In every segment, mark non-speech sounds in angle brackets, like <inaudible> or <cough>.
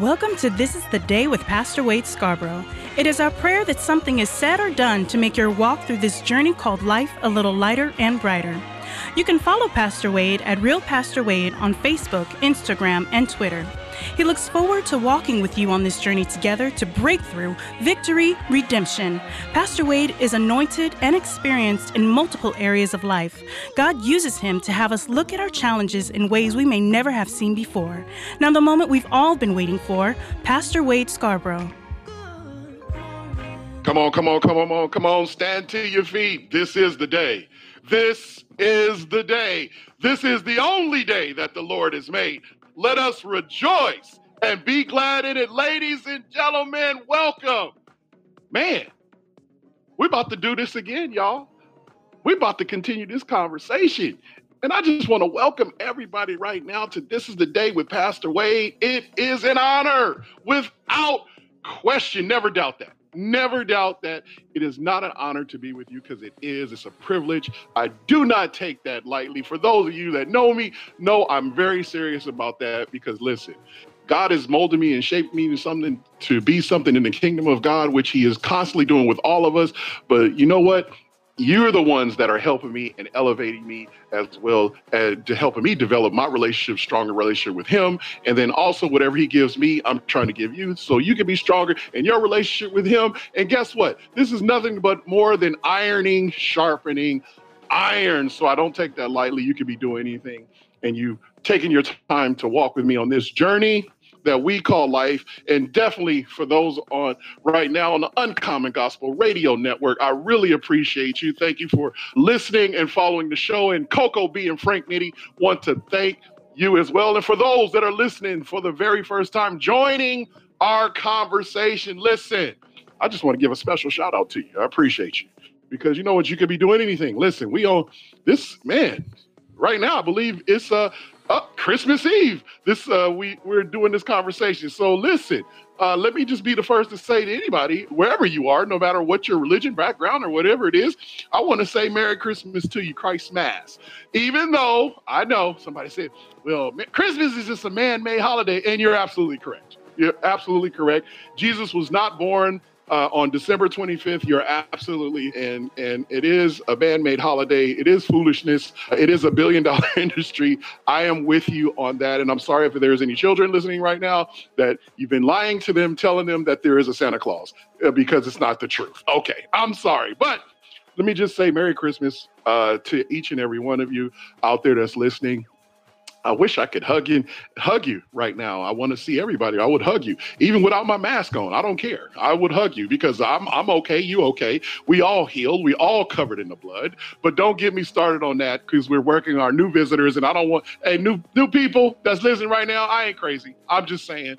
Welcome to This is the Day with Pastor Wade Scarborough. It is our prayer that something is said or done to make your walk through this journey called life a little lighter and brighter. You can follow Pastor Wade at Real Pastor Wade on Facebook, Instagram, and Twitter. He looks forward to walking with you on this journey together to breakthrough, victory, redemption. Pastor Wade is anointed and experienced in multiple areas of life. God uses him to have us look at our challenges in ways we may never have seen before. Now, the moment we've all been waiting for Pastor Wade Scarborough. Come on, come on, come on, come on. Stand to your feet. This is the day. This is the day. This is the only day that the Lord has made. Let us rejoice and be glad in it. Ladies and gentlemen, welcome. Man, we're about to do this again, y'all. We're about to continue this conversation. And I just want to welcome everybody right now to This is the Day with Pastor Wade. It is an honor without question. Never doubt that. Never doubt that it is not an honor to be with you because it is. It's a privilege. I do not take that lightly. For those of you that know me, know I'm very serious about that because listen, God is molding me and shaping me to something to be something in the kingdom of God, which He is constantly doing with all of us. But you know what? You're the ones that are helping me and elevating me as well to helping me develop my relationship, stronger relationship with him. And then also whatever he gives me, I'm trying to give you so you can be stronger in your relationship with him. And guess what? This is nothing but more than ironing, sharpening iron. So I don't take that lightly. You could be doing anything and you taking your time to walk with me on this journey that we call life. And definitely for those on right now on the Uncommon Gospel Radio Network, I really appreciate you. Thank you for listening and following the show. And Coco B and Frank Nitty want to thank you as well. And for those that are listening for the very first time, joining our conversation, listen, I just want to give a special shout out to you. I appreciate you because you know what? You could be doing anything. Listen, we own this man right now. I believe it's uh oh, Christmas Eve. This uh, we we're doing this conversation. So listen, uh, let me just be the first to say to anybody, wherever you are, no matter what your religion, background, or whatever it is, I want to say Merry Christmas to you, Christ Mass. Even though I know somebody said, well, Christmas is just a man-made holiday, and you're absolutely correct. You're absolutely correct. Jesus was not born uh, on December 25th. You're absolutely and and it is a man-made holiday. It is foolishness. It is a billion-dollar <laughs> industry. I am with you on that, and I'm sorry if there's any children listening right now that you've been lying to them, telling them that there is a Santa Claus uh, because it's not the truth. Okay, I'm sorry, but let me just say Merry Christmas uh, to each and every one of you out there that's listening. I wish I could hug you, hug you right now. I want to see everybody. I would hug you, even without my mask on. I don't care. I would hug you because I'm I'm okay. You okay? We all healed. We all covered in the blood. But don't get me started on that because we're working our new visitors, and I don't want hey new new people that's listening right now. I ain't crazy. I'm just saying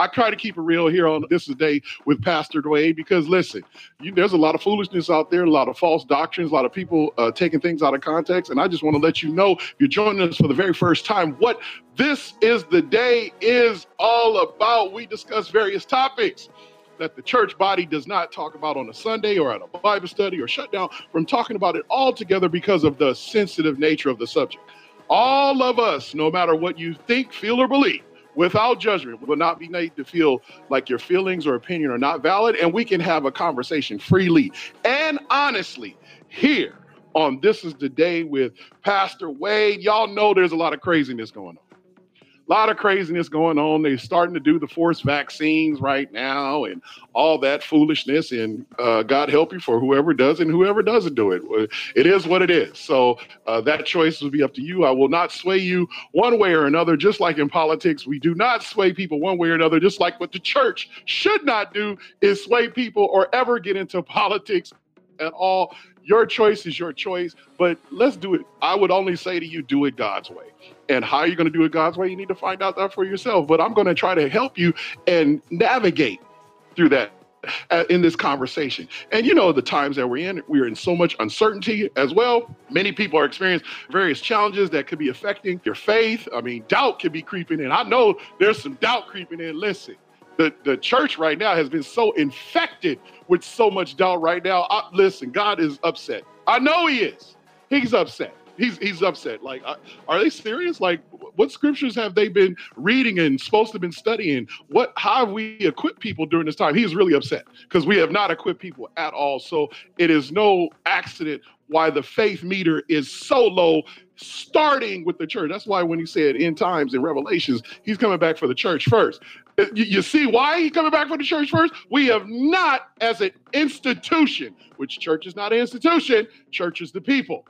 I try to keep it real here on this day with Pastor Dwayne because listen, you, there's a lot of foolishness out there, a lot of false doctrines, a lot of people uh, taking things out of context. And I just want to let you know, if you're joining us for the very first time, what this is the day is all about. We discuss various topics that the church body does not talk about on a Sunday or at a Bible study or shut down from talking about it altogether because of the sensitive nature of the subject. All of us, no matter what you think, feel, or believe, without judgment will not be made to feel like your feelings or opinion are not valid and we can have a conversation freely and honestly here on this is the day with pastor wade. Y'all know there's a lot of craziness going on lot of craziness going on. They're starting to do the forced vaccines right now and all that foolishness. And uh, God help you for whoever does and whoever doesn't do it. It is what it is. So uh, that choice will be up to you. I will not sway you one way or another, just like in politics. We do not sway people one way or another, just like what the church should not do is sway people or ever get into politics at all. Your choice is your choice, but let's do it. I would only say to you, do it God's way. And how you're going to do it God's way, you need to find out that for yourself. But I'm going to try to help you and navigate through that uh, in this conversation. And you know, the times that we're in, we're in so much uncertainty as well. Many people are experiencing various challenges that could be affecting your faith. I mean, doubt could be creeping in. I know there's some doubt creeping in. Listen, the, the church right now has been so infected with so much doubt right now. I, listen, God is upset. I know He is. He's upset He's he's upset. Like, uh, are they serious? Like, what scriptures have they been reading and supposed to been studying? What how have we equipped people during this time? He's really upset because we have not equipped people at all. So it is no accident why the faith meter is so low, starting with the church. That's why when he said end times in Revelations, he's coming back for the church first. Uh, you, you see why he's coming back for the church first? We have not, as an institution, which church is not an institution, church is the people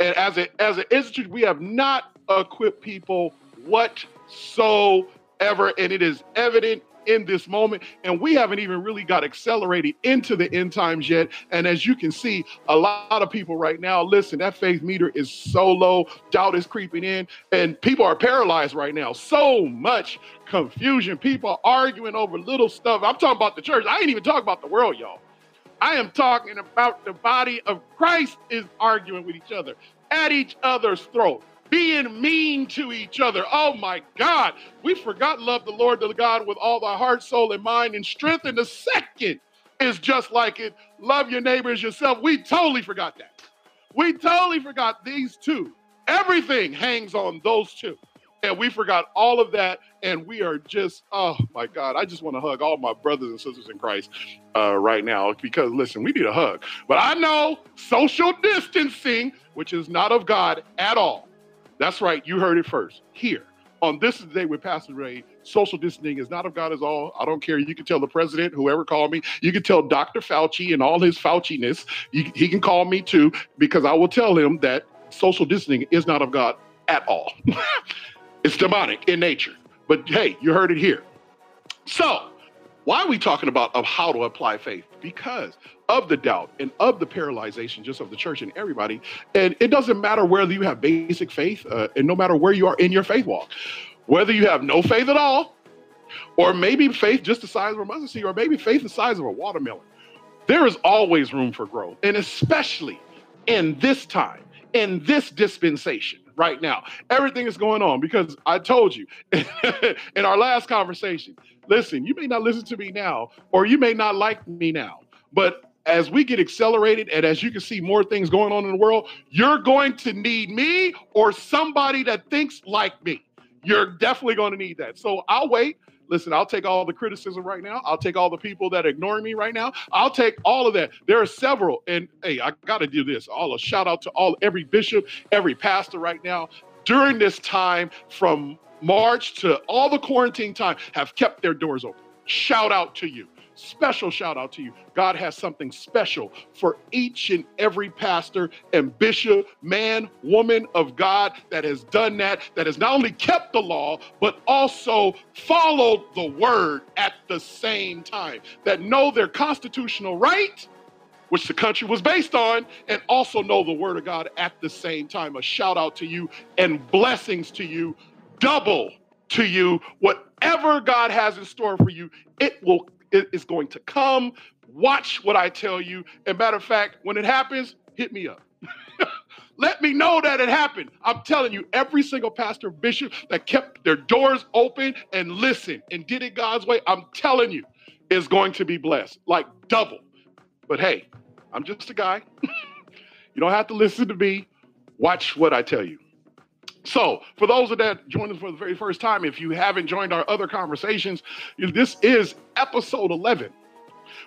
and as a as an institute, we have not equipped people whatsoever, and it is evident in this moment. And we haven't even really got accelerated into the end times yet. And as you can see, a lot of people right now, listen, that faith meter is so low, doubt is creeping in, and people are paralyzed right now. So much confusion. People arguing over little stuff. I'm talking about the church. I ain't even talking about the world, y'all. I am talking about the body of Christ is arguing with each other, at each other's throat, being mean to each other. Oh my God. We forgot love the Lord the God with all thy heart, soul, and mind and strength. And the second is just like it. Love your neighbors yourself. We totally forgot that. We totally forgot these two. Everything hangs on those two. And we forgot all of that. And we are just, oh my God, I just want to hug all my brothers and sisters in Christ uh, right now because, listen, we need a hug. But I know social distancing, which is not of God at all. That's right. You heard it first here on this day with Pastor Ray. Social distancing is not of God at all. I don't care. You can tell the president, whoever called me. You can tell Dr. Fauci and all his Fauciness. You, he can call me too because I will tell him that social distancing is not of God at all. <laughs> It's demonic in nature. But hey, you heard it here. So, why are we talking about of how to apply faith? Because of the doubt and of the paralyzation just of the church and everybody. And it doesn't matter whether you have basic faith uh, and no matter where you are in your faith walk, whether you have no faith at all, or maybe faith just the size of a mustard seed, or maybe faith the size of a watermelon. There is always room for growth, and especially in this time, in this dispensation right now. Everything is going on because I told you <laughs> in our last conversation listen, you may not listen to me now, or you may not like me now, but as we get accelerated and as you can see more things going on in the world, you're going to need me or somebody that thinks like me. You're definitely going to need that. So I'll wait. Listen, I'll take all the criticism right now. I'll take all the people that ignore me right now. I'll take all of that. There are several, and hey, I got to do this. All a shout out to all every bishop, every pastor right now during this time from March to all the quarantine time have kept their doors open. Shout out to you. Special shout out to you. God has something special for each and every pastor and bishop, man, woman of God that has done that, that has not only kept the law, but also followed the word at the same time, that know their constitutional right which the country was based on, and also know the word of God at the same time. A shout out to you and blessings to you, double to you. Whatever God has in store for you, it will it is going to come. Watch what I tell you. And matter of fact, when it happens, hit me up. <laughs> Let me know that it happened. I'm telling you, every single pastor, bishop that kept their doors open and listened and did it God's way, I'm telling you, is going to be blessed, like double. But hey, I'm just a guy. <laughs> you don't have to listen to me. Watch what I tell you. So, for those of that joined us for the very first time, if you haven't joined our other conversations, this is episode 11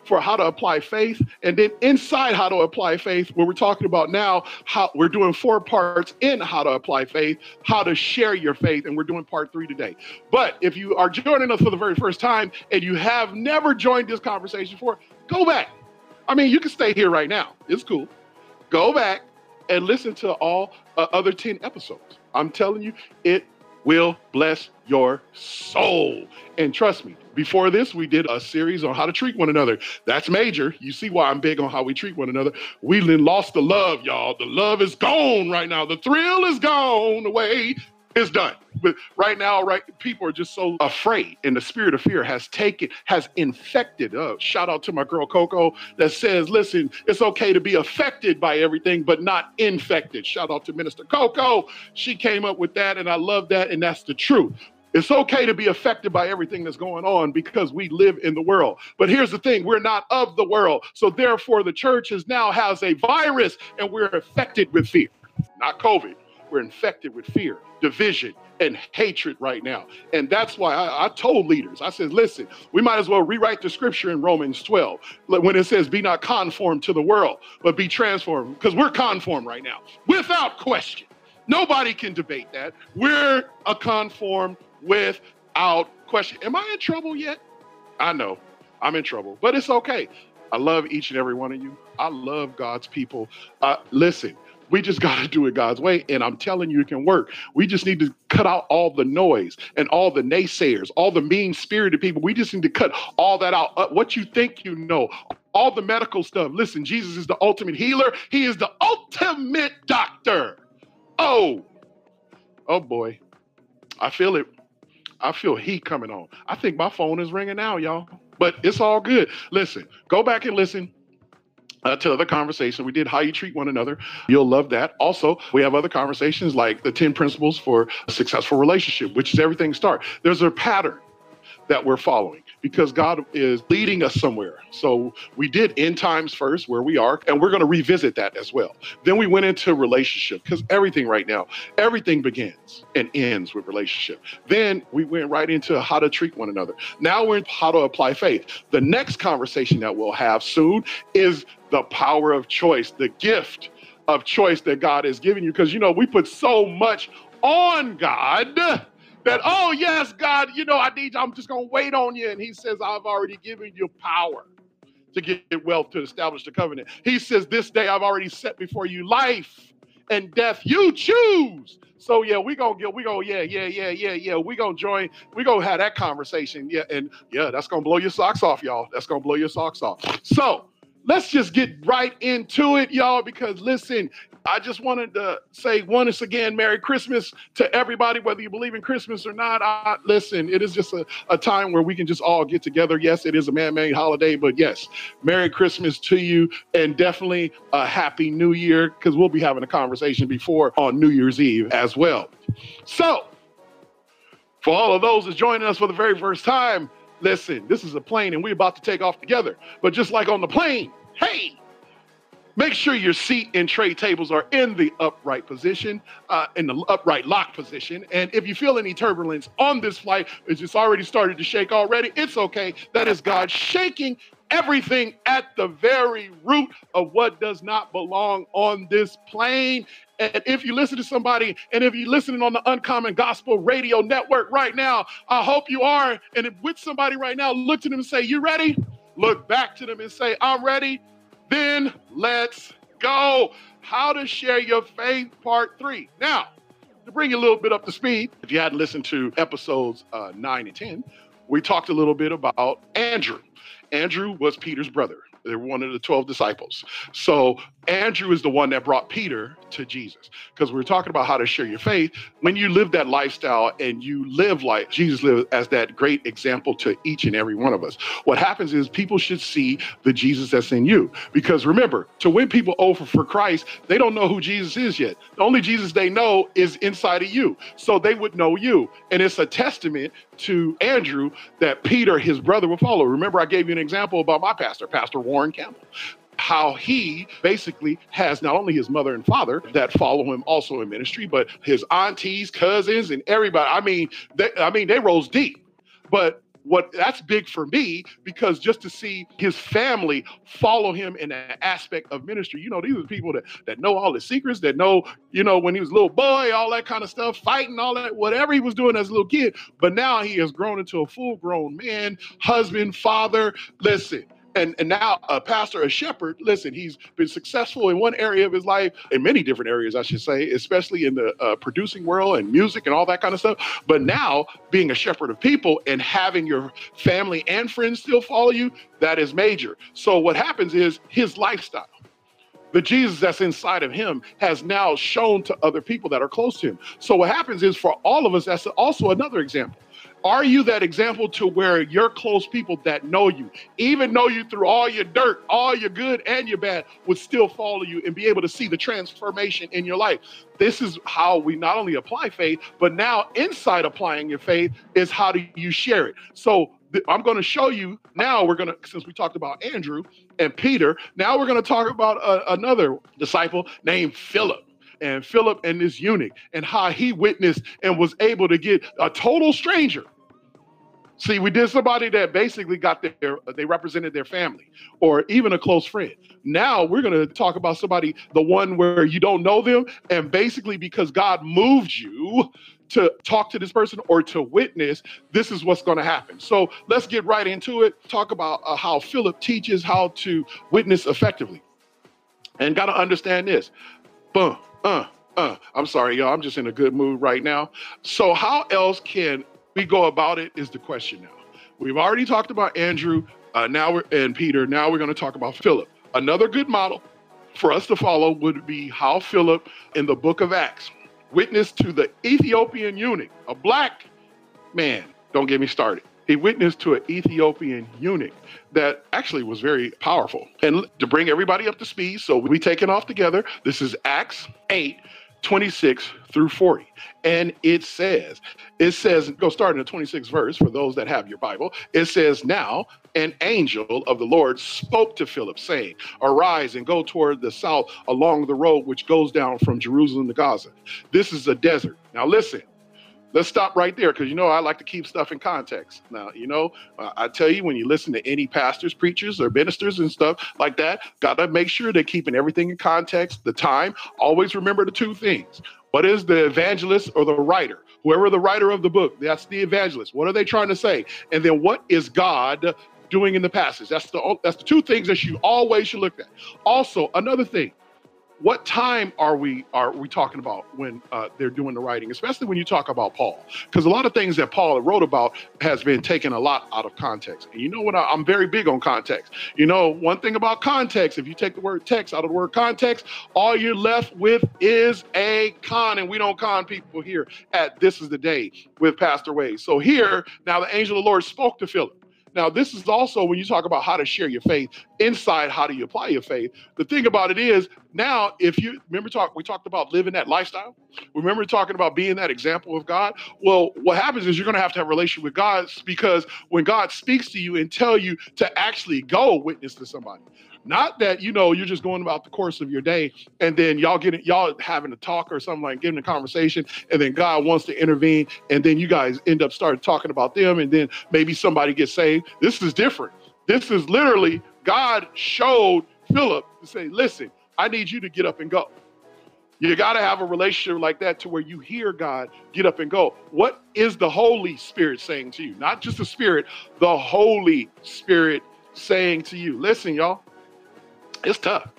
for how to apply faith. And then inside how to apply faith, where we're talking about now, how we're doing four parts in how to apply faith, how to share your faith, and we're doing part three today. But if you are joining us for the very first time and you have never joined this conversation before, go back. I mean, you can stay here right now. It's cool. Go back and listen to all uh, other 10 episodes. I'm telling you, it will bless your soul. And trust me, before this, we did a series on how to treat one another. That's major. You see why I'm big on how we treat one another. We lost the love, y'all. The love is gone right now. The thrill is gone away it's done. But right now, right, people are just so afraid, and the spirit of fear has taken, has infected. Uh, shout out to my girl Coco that says, "Listen, it's okay to be affected by everything, but not infected." Shout out to Minister Coco. She came up with that, and I love that, and that's the truth. It's okay to be affected by everything that's going on because we live in the world. But here's the thing we're not of the world. So therefore, the church is now has a virus and we're affected with fear. not COVID. We're infected with fear, division, and hatred right now. And that's why I, I, told leaders, I said, listen, we might as well rewrite the scripture in Romans 12 when it says, be not conformed to the world, but be transformed, because we're conformed right now, without question. Nobody can debate that. We're a conformed without question. Am I in trouble yet? I know I'm in trouble, but it's okay. I love each and every one of you. I love God's people. Uh, listen, we just got to do it God's way. And I'm telling you, it can work. We just need to cut out all the noise and all the naysayers, all the mean spirited people. We just need to cut all that out. Uh, what you think you know, all the medical stuff. Listen, Jesus is the ultimate healer, He is the ultimate doctor. Oh, oh boy. I feel it. I feel heat coming on. I think my phone is ringing now, y'all. But it's all good. Listen, go back and listen uh, to other conversations. We did how you treat one another. You'll love that. Also, we have other conversations like the 10 principles for a successful relationship, which is everything start. There's a pattern that we're following because God is leading us somewhere. So we did end times first, where we are, and we're going to revisit that as well. Then we went into relationship because everything right now, everything begins and ends with relationship. Then we went right into how to treat one another. Now we're in how to apply faith. The next conversation that we'll have soon is the power of choice, the gift of choice that God has given you. Because, you know, we put so much on God that, oh, yes, God, you know, I need you. I'm just going to wait on you. And he says, I've already given you power to get wealth to establish the covenant. He says, This day I've already set before you life and death. You choose. So yeah, we gonna get we gonna yeah yeah yeah yeah yeah we gonna join we gonna have that conversation yeah and yeah that's gonna blow your socks off y'all that's gonna blow your socks off. So let's just get right into it, y'all, because listen, I just wanted to say once again, Merry Christmas to everybody, whether you believe in Christmas or not. I, listen, it is just a, a time where we can just all get together. Yes, it is a man made holiday, but yes, Merry Christmas to you and definitely a Happy New Year because we'll be having a conversation before on New Year's Eve as well. So, for all of those that's joining us for the very first time, listen, this is a plane and we're about to take off together. But just like on the plane, hey, make sure your seat and tray tables are in the upright position, uh, in the upright lock position. And if you feel any turbulence on this flight, it's just already started to shake already, it's okay. That is God shaking everything at the very root of what does not belong on this plane. And if you listen to somebody, and if you're listening on the Uncommon Gospel Radio Network right now, I hope you are. And if with somebody right now, look to them and say, You ready? Look back to them and say, I'm ready. Then let's go. How to share your faith, part three. Now, to bring you a little bit up to speed, if you hadn't listened to episodes uh, nine and 10, we talked a little bit about Andrew. Andrew was Peter's brother. They were one of the 12 disciples. So Andrew is the one that brought Peter to Jesus because we are talking about how to share your faith. When you live that lifestyle and you live like Jesus lived as that great example to each and every one of us, what happens is people should see the Jesus that's in you. Because remember, to win people over for Christ, they don't know who Jesus is yet. The only Jesus they know is inside of you. So they would know you. And it's a testament to Andrew that Peter, his brother, will follow. Remember, I gave you an example about my pastor, Pastor Warren Campbell how he basically has not only his mother and father that follow him also in ministry, but his aunties, cousins, and everybody. I mean, they, I mean, they rose deep. But what that's big for me because just to see his family follow him in an aspect of ministry, you know, these are people that that know all the secrets, that know, you know, when he was a little boy, all that kind of stuff, fighting, all that, whatever he was doing as a little kid. But now he has grown into a full grown man, husband, father. Listen, and, and now a pastor, a shepherd, listen, he's been successful in one area of his life, in many different areas, I should say, especially in the uh, producing world and music and all that kind of stuff. But now being a shepherd of people and having your family and friends still follow you, that is major. So what happens is his lifestyle the Jesus that's inside of him has now shown to other people that are close to him. So what happens is for all of us, that's also another example. Are you that example to where your close people that know you, even know you through all your dirt, all your good and your bad, would still follow you and be able to see the transformation in your life? This is how we not only apply faith, but now inside applying your faith is how do you share it? So I'm going to show you now. We're going to, since we talked about Andrew and Peter, now we're going to talk about a, uh, another disciple named Philip. and Philip and this eunuch and how he witnessed and was able to get a total stranger See, we did somebody that basically got their, they represented their family or even a close friend. Now we're going to talk about somebody, the one where you don't know them. And basically, because God moved you to talk to this person or to witness, this is what's going to happen. So let's get right into it. Talk about uh, how Philip teaches how to witness effectively. And got to understand this. Boom, uh, uh, I'm sorry, y'all. I'm just in a good mood right now. So, how else can we go about it is the question now. We've already talked about Andrew, uh, now we're and Peter. Now we're going to talk about Philip. Another good model for us to follow would be how Philip in the book of Acts witnessed to the Ethiopian eunuch, a black man. Don't get me started. He witnessed to an Ethiopian eunuch that actually was very powerful. And to bring everybody up to speed, so we take it off together. This is Acts 8, 26 through 40. And it says, it says, go start in the 26th verse for those that have your Bible. It says, Now an angel of the Lord spoke to Philip, saying, Arise and go toward the south along the road which goes down from Jerusalem to Gaza. This is a desert. Now listen, let's stop right there because you know I like to keep stuff in context. Now, you know, uh, I tell you when you listen to any pastors, preachers, or ministers and stuff like that, got to make sure they're keeping everything in context, the time. Always remember the two things. What is the evangelist or the writer? Whoever the writer of the book, that's the evangelist. What are they trying to say? And then what is God doing in the passage? That's the that's the two things that you always should look at. Also, another thing, what time are we are we talking about when uh, they're doing the writing especially when you talk about paul? Because a lot of things that paul wrote about has been taken a lot out of context. And you know what? I, i'm very big on context. You know one thing about context if you take the word text out of the word context all you're left with is a con and we don't con people here at this is the day with pastor wade. So here now the angel of the lord spoke to philip now, this is also when you talk about how to share your faith inside how do you apply your faith. The thing about it is now, if you remember, talk we talked about living that lifestyle. Remember talking about being that example of God. Well, what happens is you're going to have to have a relationship with God because when God speaks to you and tell you to actually go witness to somebody, not that you know you're just going about the course of your day and then y'all getting y'all having a talk or something like getting a conversation, and then God wants to intervene, and then you guys end up starting talking about them, and then maybe somebody gets saved. This is different. This is literally God showed Philip to say, "Listen, I need you to get up and go." You got to have a relationship like that to where you hear God get up and go. What is the Holy Spirit saying to you? Not just the Spirit, the Holy Spirit saying to you. Listen, y'all, it's tough.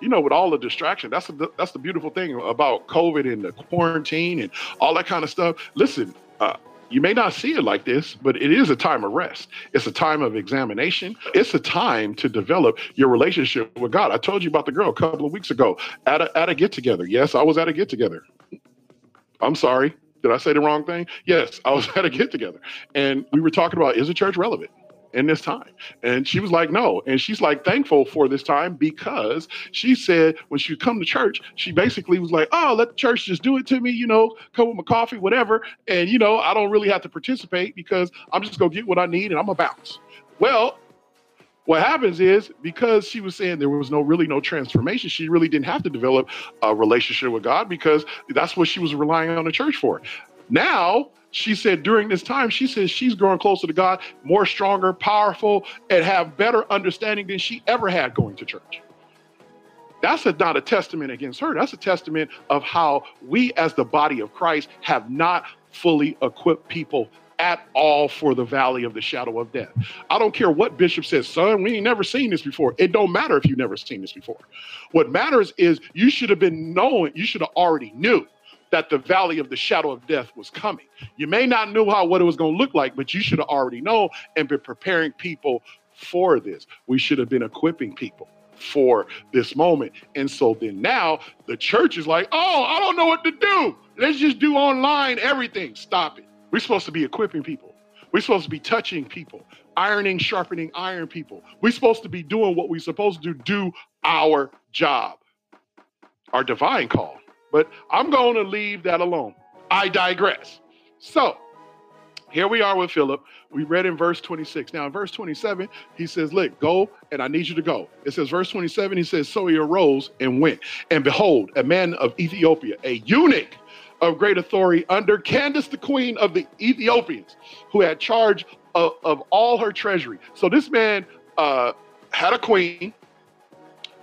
You know, with all the distraction, that's the that's the beautiful thing about COVID and the quarantine and all that kind of stuff. Listen, uh, you may not see it like this, but it is a time of rest. It's a time of examination. It's a time to develop your relationship with God. I told you about the girl a couple of weeks ago at a, at a get together. Yes, I was at a get together. I'm sorry. Did I say the wrong thing? Yes, I was <laughs> at a get together. And we were talking about is the church relevant? In this time? And she was like, no. And she's like thankful for this time because she said when she come to church, she basically was like, oh, let the church just do it to me, you know, come with my coffee, whatever. And, you know, I don't really have to participate because I'm just going to get what I need and I'm going to bounce. Well, what happens is because she was saying there was no really no transformation, she really didn't have to develop a relationship with God because that's what she was relying on the church for. Now she said during this time, she says she's growing closer to God, more stronger, powerful, and have better understanding than she ever had going to church. That's a, not a testament against her. That's a testament of how we, as the body of Christ, have not fully equipped people at all for the valley of the shadow of death. I don't care what bishop says, son, we ain't never seen this before. It don't matter if you've never seen this before. What matters is you should have been knowing, you should have already knew that the valley of the shadow of death was coming. You may not know how what it was going to look like, but you should have already known and been preparing people for this. We should have been equipping people for this moment. And so then now the church is like, oh, I don't know what to do. Let's just do online everything. Stop it. We're supposed to be equipping people. We're supposed to be touching people, ironing, sharpening iron people. We're supposed to be doing what we're supposed to do, do our job, our divine call. But I'm going to leave that alone. I digress. So, Here we are with Philip. We read in verse 26. Now, in verse 27, he says, Look, go, and I need you to go. It says, verse 27, he says, So he arose and went. And behold, a man of Ethiopia, a eunuch of great authority under Candace, the queen of the Ethiopians, who had charge of, of all her treasury. So this man uh, had a queen.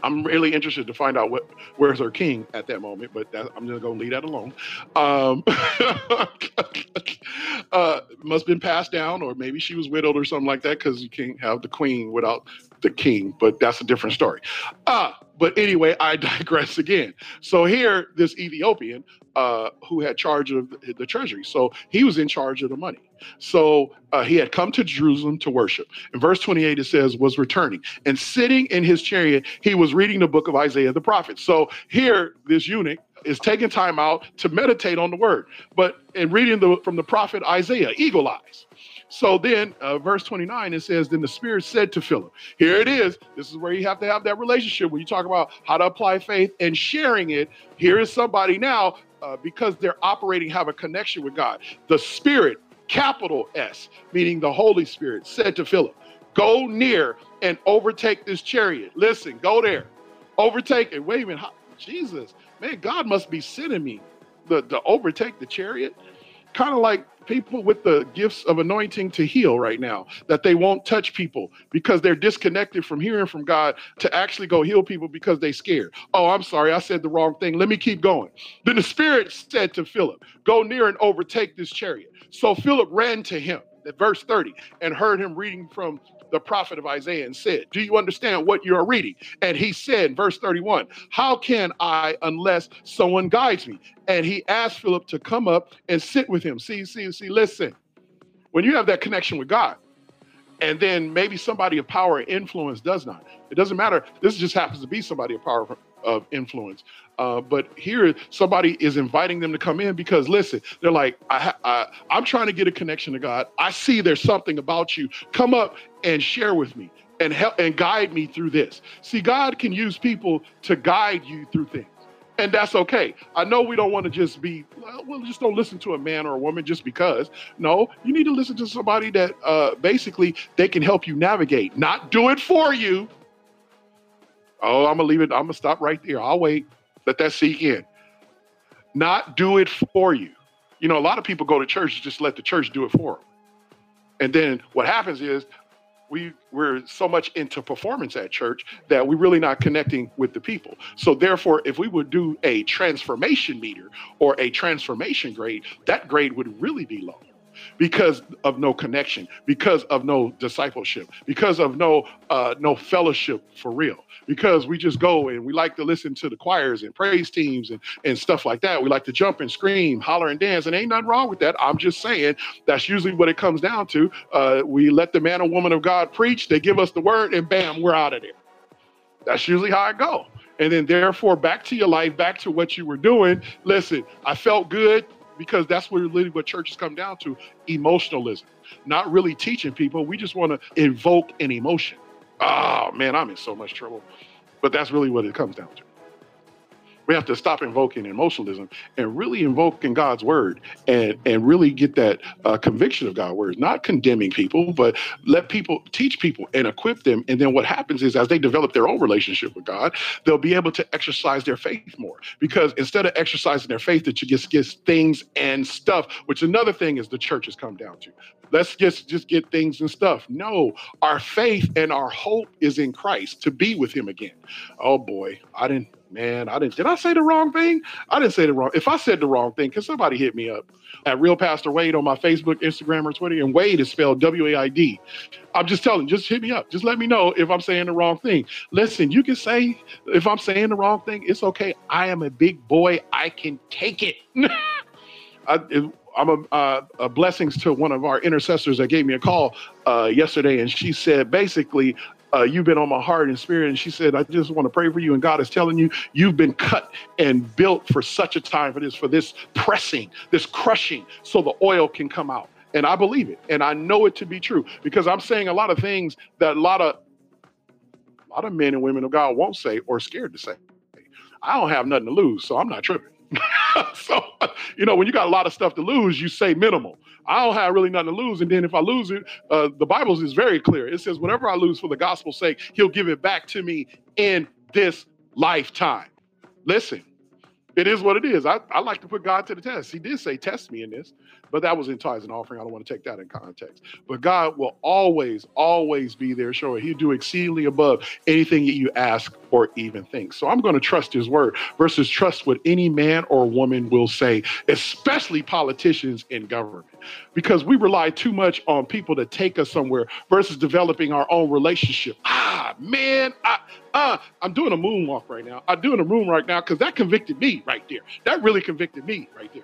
I'm really interested to find out what where's her king at that moment, but that, I'm just gonna leave that alone. Um, <laughs> uh, must been passed down, or maybe she was widowed or something like that, because you can't have the queen without the king. But that's a different story. Uh, but anyway, I <laughs> digress again. So here, this Ethiopian uh, who had charge of the treasury. So he was in charge of the money. So uh, he had come to Jerusalem to worship. In verse 28, it says, was returning and sitting in his chariot, he was reading the book of Isaiah the prophet. So here, this eunuch is taking time out to meditate on the word, but in reading the, from the prophet Isaiah, eagle eyes. So then, uh, verse 29, it says, Then the Spirit said to Philip, Here it is. This is where you have to have that relationship when you talk about how to apply faith and sharing it. Here is somebody now uh, because they're operating, have a connection with God. The Spirit, capital S, meaning the Holy Spirit, said to Philip, Go near and overtake this chariot. Listen, go there, overtake it. Wait a minute, how, Jesus, man, God must be sending me the, to overtake the chariot. Kind of like people with the gifts of anointing to heal right now, that they won't touch people because they're disconnected from hearing from God to actually go heal people because they're scared. Oh, I'm sorry, I said the wrong thing. Let me keep going. Then the Spirit said to Philip, Go near and overtake this chariot. So Philip ran to him, at verse 30, and heard him reading from the prophet of Isaiah and said, Do you understand what you're reading? And he said, verse 31, How can I unless someone guides me? And he asked Philip to come up and sit with him. See, see, see, listen. When you have that connection with God, and then maybe somebody of power influence does not. It doesn't matter. This just happens to be somebody of power of influence. Uh, but here, somebody is inviting them to come in because listen, they're like, I, I, I'm trying to get a connection to God. I see there's something about you. Come up and share with me and help and guide me through this. See, God can use people to guide you through things. And that's okay. I know we don't want to just be, well, just don't listen to a man or a woman just because. No, you need to listen to somebody that uh, basically they can help you navigate, not do it for you. Oh, I'm gonna leave it. I'm gonna stop right there. I'll wait. Let that sink in. Not do it for you. You know, a lot of people go to church just let the church do it for them. And then what happens is we we're so much into performance at church that we're really not connecting with the people. So therefore, if we would do a transformation meter or a transformation grade, that grade would really be low because of no connection, because of no discipleship, because of no uh, no fellowship for real. Because we just go and we like to listen to the choirs and praise teams and, and stuff like that. We like to jump and scream, holler and dance, and ain't nothing wrong with that. I'm just saying that's usually what it comes down to. Uh, we let the man or woman of God preach, they give us the word, and bam, we're out of there. That's usually how I go and then therefore back to your life, back to what you were doing. Listen, I felt good because that's what really what churches come down to emotionalism, not really teaching people. We just want to invoke an emotion. Oh man, I'm in so much trouble. But that's really what it comes down to. We have to stop invoking emotionalism and really invoking God's word and, and really get that uh, conviction of God's word, not condemning people, but let people teach people and equip them. And then what happens is as they develop their own relationship with God, they'll be able to exercise their faith more. Because instead of exercising their faith, that you just get things and stuff, which another thing is the church has come down to. Let's just just get things and stuff. No our faith and our hope is in christ to be with him again. Oh boy. I didn't man, I didn't. Did I say the wrong thing? I didn't say the wrong. If I said the wrong thing, can somebody hit me up at Real Pastor Wade on my Facebook, Instagram, or Twitter? And Wade is spelled W A I D. I'm just telling. Just hit me up. Just let me know if I'm saying the wrong thing. Listen, you can say if I'm saying the wrong thing. It's okay. I am a big boy. I can take it. <laughs> I, it I'm a, uh, a, blessings to one of our intercessors that gave me a call uh, yesterday, and she said basically uh, you've been on my heart and spirit. And she said, I just want to pray for you. And God is telling you, you've been cut and built for such a time for this, for this pressing, this crushing, so the oil can come out. And I believe it. And I know it to be true because I'm saying a lot of things that a lot of a lot of men and women of God won't say or scared to say. I don't have nothing to lose, so I'm not tripping. <laughs> so, you know, when you got a lot of stuff to lose, you say minimal. I don't have really nothing to lose. And then if I lose it, uh, the Bible is very clear. It says, whatever I lose for the gospel's sake, he'll give it back to me in this lifetime. Listen, it is what it is. I, I like to put God to the test. He did say, test me in this, but that was in tithes and offering. I don't want to take that in context. But God will always, always be there, showing He'll do exceedingly above anything that you ask or even think. So I'm going to trust His word versus trust what any man or woman will say, especially politicians in government, because we rely too much on people to take us somewhere versus developing our own relationship. Ah, man, I, uh, I'm doing a moonwalk right now. I'm doing a moon right now because that convicted me right there. That really convicted me right there.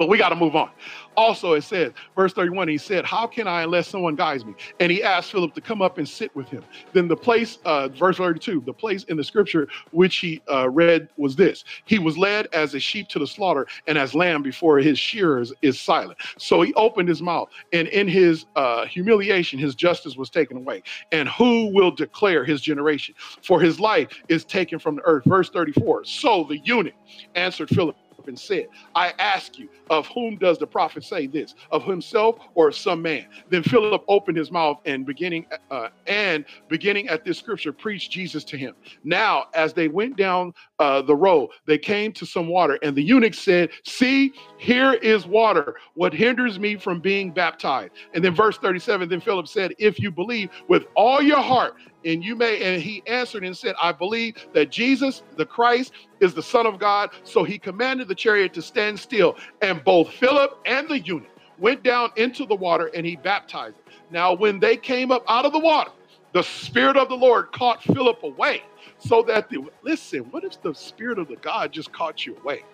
But we got to move on. Also, it says, verse 31, he said, How can I unless someone guides me? And he asked Philip to come up and sit with him. Then the place, uh, verse 32, the place in the scripture which he uh, read was this He was led as a sheep to the slaughter, and as lamb before his shearers is silent. So he opened his mouth, and in his uh, humiliation, his justice was taken away. And who will declare his generation? For his life is taken from the earth. Verse 34. So the eunuch answered Philip and said, I ask you, of whom does the prophet say this? Of himself or of some man? Then Philip opened his mouth and beginning uh, and beginning at this scripture preached Jesus to him. Now, as they went down uh, the road, they came to some water, and the eunuch said, See, here is water. What hinders me from being baptized? And then verse 37, then Philip said, If you believe with all your heart, and you may, and he answered and said, I believe that Jesus, the Christ, is the Son of God. So he commanded the chariot to stand still. And both Philip and the eunuch went down into the water and he baptized them. Now, when they came up out of the water, the Spirit of the Lord caught Philip away. So that the listen, what if the Spirit of the God just caught you away?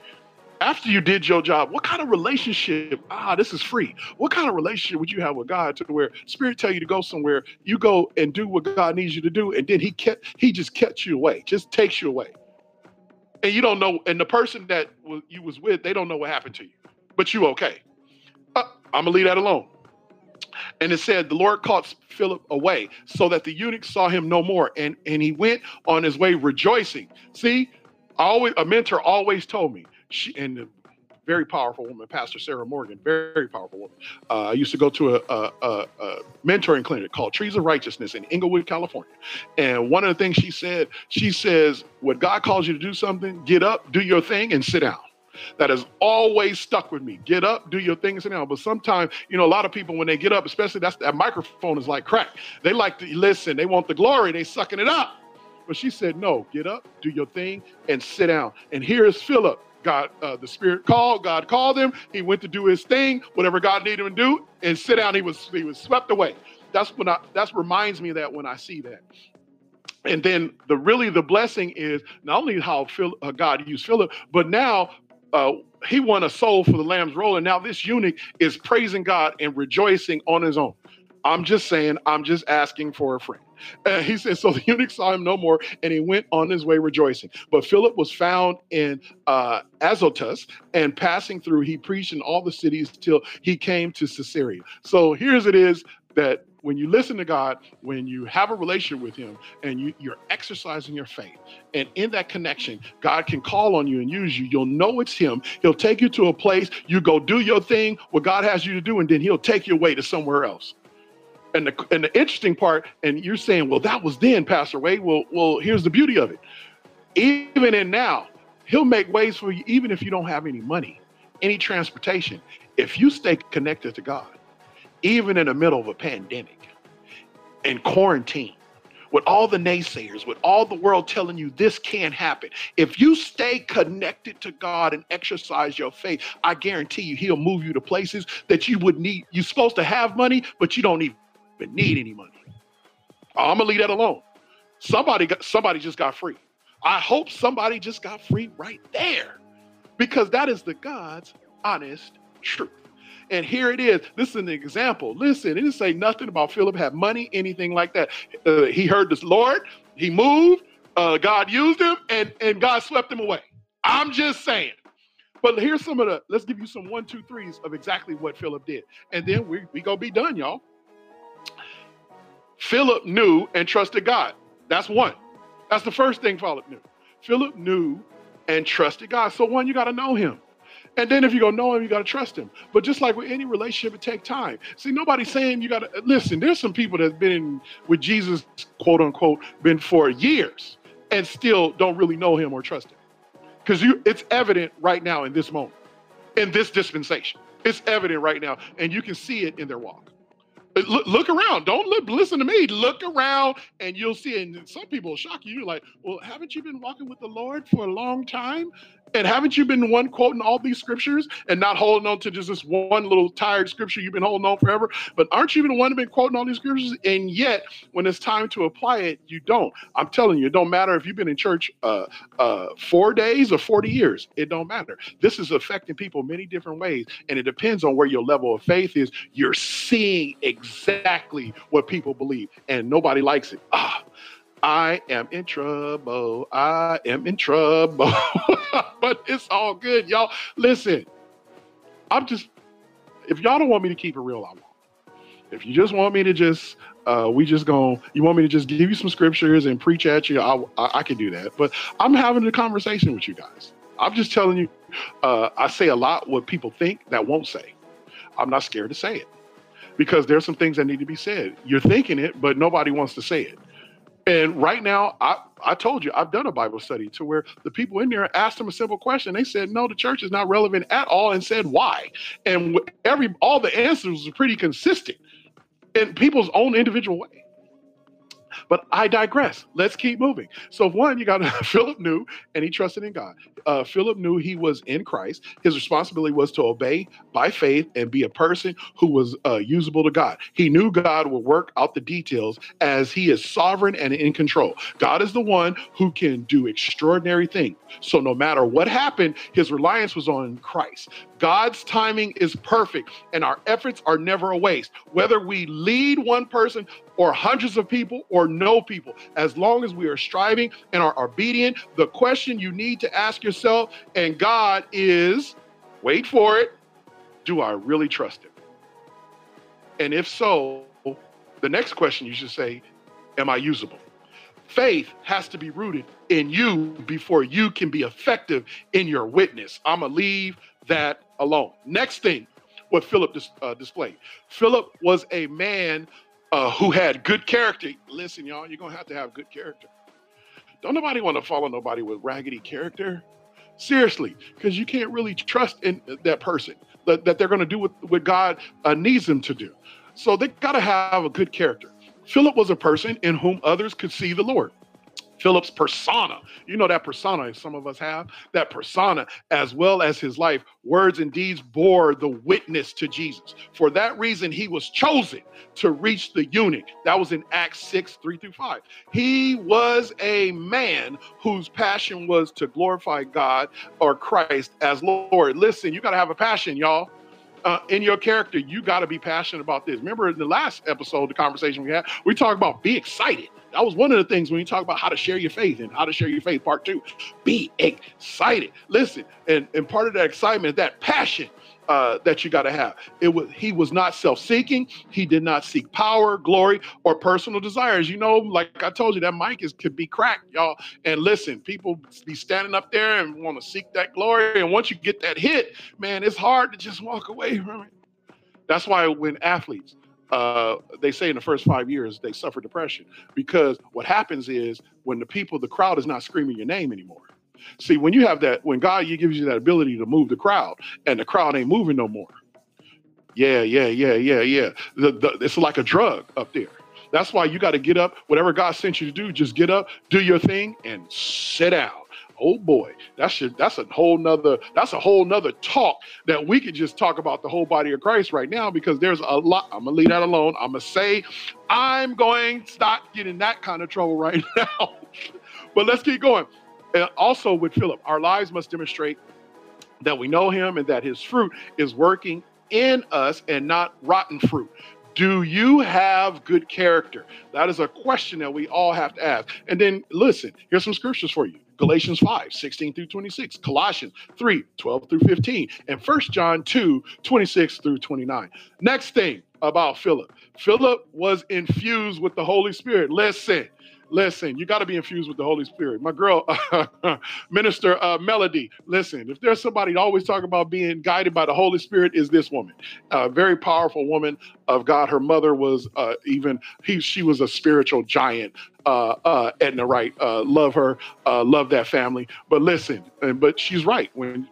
after you did your job, what kind of relationship? Ah, this is free. What kind of relationship would you have with God to where Spirit tell you to go somewhere, you go and do what God needs you to do, and then He kept He just catch you away, just takes you away, and you don't know, and the person that you was with, they don't know what happened to you, but you okay. Uh, I'm gonna leave that alone. And it said the Lord caught Philip away, so that the eunuch saw him no more, and and he went on his way rejoicing. See, always a mentor always told me she and a very powerful woman, Pastor Sarah Morgan, very, powerful woman. Uh, I used to go to a, a, a, a, mentoring clinic called Trees of Righteousness in Inglewood, California. And one of the things she said, she says, when God calls you to do something, get up, do your thing, and sit down. That has always stuck with me. Get up, do your thing, sit down. But sometimes, you know, a lot of people when they get up, especially that's that microphone is like crack. They like to listen. They want the glory. They sucking it up. But she said, no, get up, do your thing, and sit down. And here is Philip God, uh, the Spirit called. God called him. He went to do his thing, whatever God needed him to do, and sit down. He was he was swept away. That's when I that reminds me of that when I see that. And then the really the blessing is not only how Phil, uh, God used Philip, but now uh, he won a soul for the Lamb's roll, and now this eunuch is praising God and rejoicing on his own. I'm just saying, I'm just asking for a friend. Uh, he says, So the eunuch saw him no more, and he went on his way rejoicing. But Philip was found in uh, Azotus, and passing through, he preached in all the cities till he came to Caesarea. So here's it is that when you listen to God, when you have a relationship with Him, and you, you're exercising your faith, and in that connection, God can call on you and use you. You'll know it's Him. He'll take you to a place, you go do your thing, what God has you to do, and then He'll take you away to somewhere else. And the, and the interesting part, and you're saying, well, that was then, Pastor Wade. Well, well, here's the beauty of it. Even in now, he'll make ways for you, even if you don't have any money, any transportation. If you stay connected to God, even in the middle of a pandemic and quarantine, with all the naysayers, with all the world telling you this can't happen, if you stay connected to God and exercise your faith, I guarantee you, He'll move you to places that you would need. You're supposed to have money, but you don't even need any money. I'm gonna leave that alone. Somebody got somebody just got free. I hope somebody just got free right there. Because that is the God's honest truth. And here it is. This is an example. Listen, it didn't say nothing about Philip had money, anything like that. Uh, he heard this Lord, he moved, uh, God used him, and, and God swept him away. I'm just saying. But here's some of the, let's give you some one, two, threes of exactly what Philip did. And then we we gonna be done, y'all. Philip knew and trusted God. That's one. That's the first thing Philip knew. Philip knew and trusted God. So, one, you got to know him. And then if you go know him, you got to trust him. But just like with any relationship, it takes time. See, nobody's saying you got to listen. There's some people that's been in, with Jesus, quote unquote, been for years and still don't really know him or trust him. Because you, it's evident right now in this moment, in this dispensation. It's evident right now, and you can see it in their walk. Look, look around. Don't look, listen to me. Look around and you'll see. And some people will shock you. You're like, well, haven't you been walking with the Lord for a long time? And haven't you been one quoting all these scriptures and not holding on to just this one little tired scripture you've been holding on forever? But aren't you the one who's been quoting all these scriptures? And yet, when it's time to apply it, you don't. I'm telling you, it don't matter if you've been in church uh, uh, four days or 40 years. It don't matter. This is affecting people many different ways. And it depends on where your level of faith is. You're seeing exactly what people believe, and nobody likes it. Ah, I am in trouble. I am in trouble. <laughs> but it's all good, y'all. Listen, I'm just, if y'all don't want me to keep it real, I won't. If you just want me to just, uh, we just go, you want me to just give you some scriptures and preach at you, I, I, I can do that. But I'm having a conversation with you guys. I'm just telling you, uh, I say a lot what people think that won't say. I'm not scared to say it because there's some things that need to be said. You're thinking it, but nobody wants to say it. And right now, I, I told you, I've done a Bible study to where the people in there asked them a simple question. They said, no, the church is not relevant at all, and said why. And every all the answers were pretty consistent in people's own individual way. But I digress. Let's keep moving. So, one, you got <laughs> Philip knew and he trusted in God. Uh, Philip knew he was in Christ. His responsibility was to obey by faith and be a person who was uh, usable to God. He knew God would work out the details as he is sovereign and in control. God is the one who can do extraordinary things. So, no matter what happened, his reliance was on Christ. God's timing is perfect and our efforts are never a waste. Whether we lead one person or hundreds of people or no people, as long as we are striving and are obedient, the question you need to ask yourself and God is wait for it, do I really trust Him? And if so, the next question you should say, am I usable? Faith has to be rooted in you before you can be effective in your witness. I'm going to leave that alone. Next thing, what Philip dis- uh, displayed. Philip was a man uh, who had good character. Listen, y'all, you're gonna have to have good character. Don't nobody want to follow nobody with raggedy character. Seriously, because you can't really trust in that person that, that they're to do what, what God uh, needs them to do. So they got to have a good character. Philip was a person in whom others could see the Lord. Philip's persona. You know that persona some of us have, that persona, as well as his life, words and deeds bore the witness to Jesus. For that reason, he was chosen to reach the eunuch. That was in Acts 6 3 through 5. He was a man whose passion was to glorify God or Christ as Lord. Listen, you got to have a passion, y'all. Uh, in your character, you got to be passionate about this. Remember in the last episode, the conversation we had, we talked about be excited. That was one of the things when you talk about how to share your faith and how to share your faith, part two. Be excited. Listen, and, and part of that excitement, that passion uh, that you got to have. It was he was not self-seeking. He did not seek power, glory, or personal desires. You know, like I told you, that mic is could be cracked, y'all. And listen, people be standing up there and want to seek that glory. And once you get that hit, man, it's hard to just walk away from it. That's why when athletes uh, they say in the first five years they suffer depression because what happens is when the people, the crowd is not screaming your name anymore. See, when you have that, when God gives you that ability to move the crowd and the crowd ain't moving no more. Yeah, yeah, yeah, yeah, yeah. The, the, it's like a drug up there. That's why you got to get up. Whatever God sent you to do, just get up, do your thing, and sit down oh boy, that's a, that's a whole nother that's a whole nother talk that we could just talk about the whole body of Christ right now because there's a lot. I'm gonna leave that alone. I'm gonna say I'm going to stop getting that kind of trouble right <laughs> now. but let's keep going. And also with Philip, our lives must demonstrate that we know him and that his fruit is working in us and not rotten fruit. Do you have good character? That is a question that we all have to ask. And then listen, here's some scriptures for you. Galatians 5, 16 through 26, Colossians 3, 12 through 15, and 1 John 2, 26 through 29. Next thing about Philip Philip was infused with the Holy Spirit. Listen, Listen, you got to be infused with the Holy Spirit. My girl, <laughs> Minister uh, Melody, listen, if there's somebody always talking about being guided by the Holy Spirit, is this woman. A very powerful woman of God. Her mother was uh, even, he, she was a spiritual giant uh, uh, Edna Wright. Uh, love her, uh, love that family. But listen, and, but she's right. When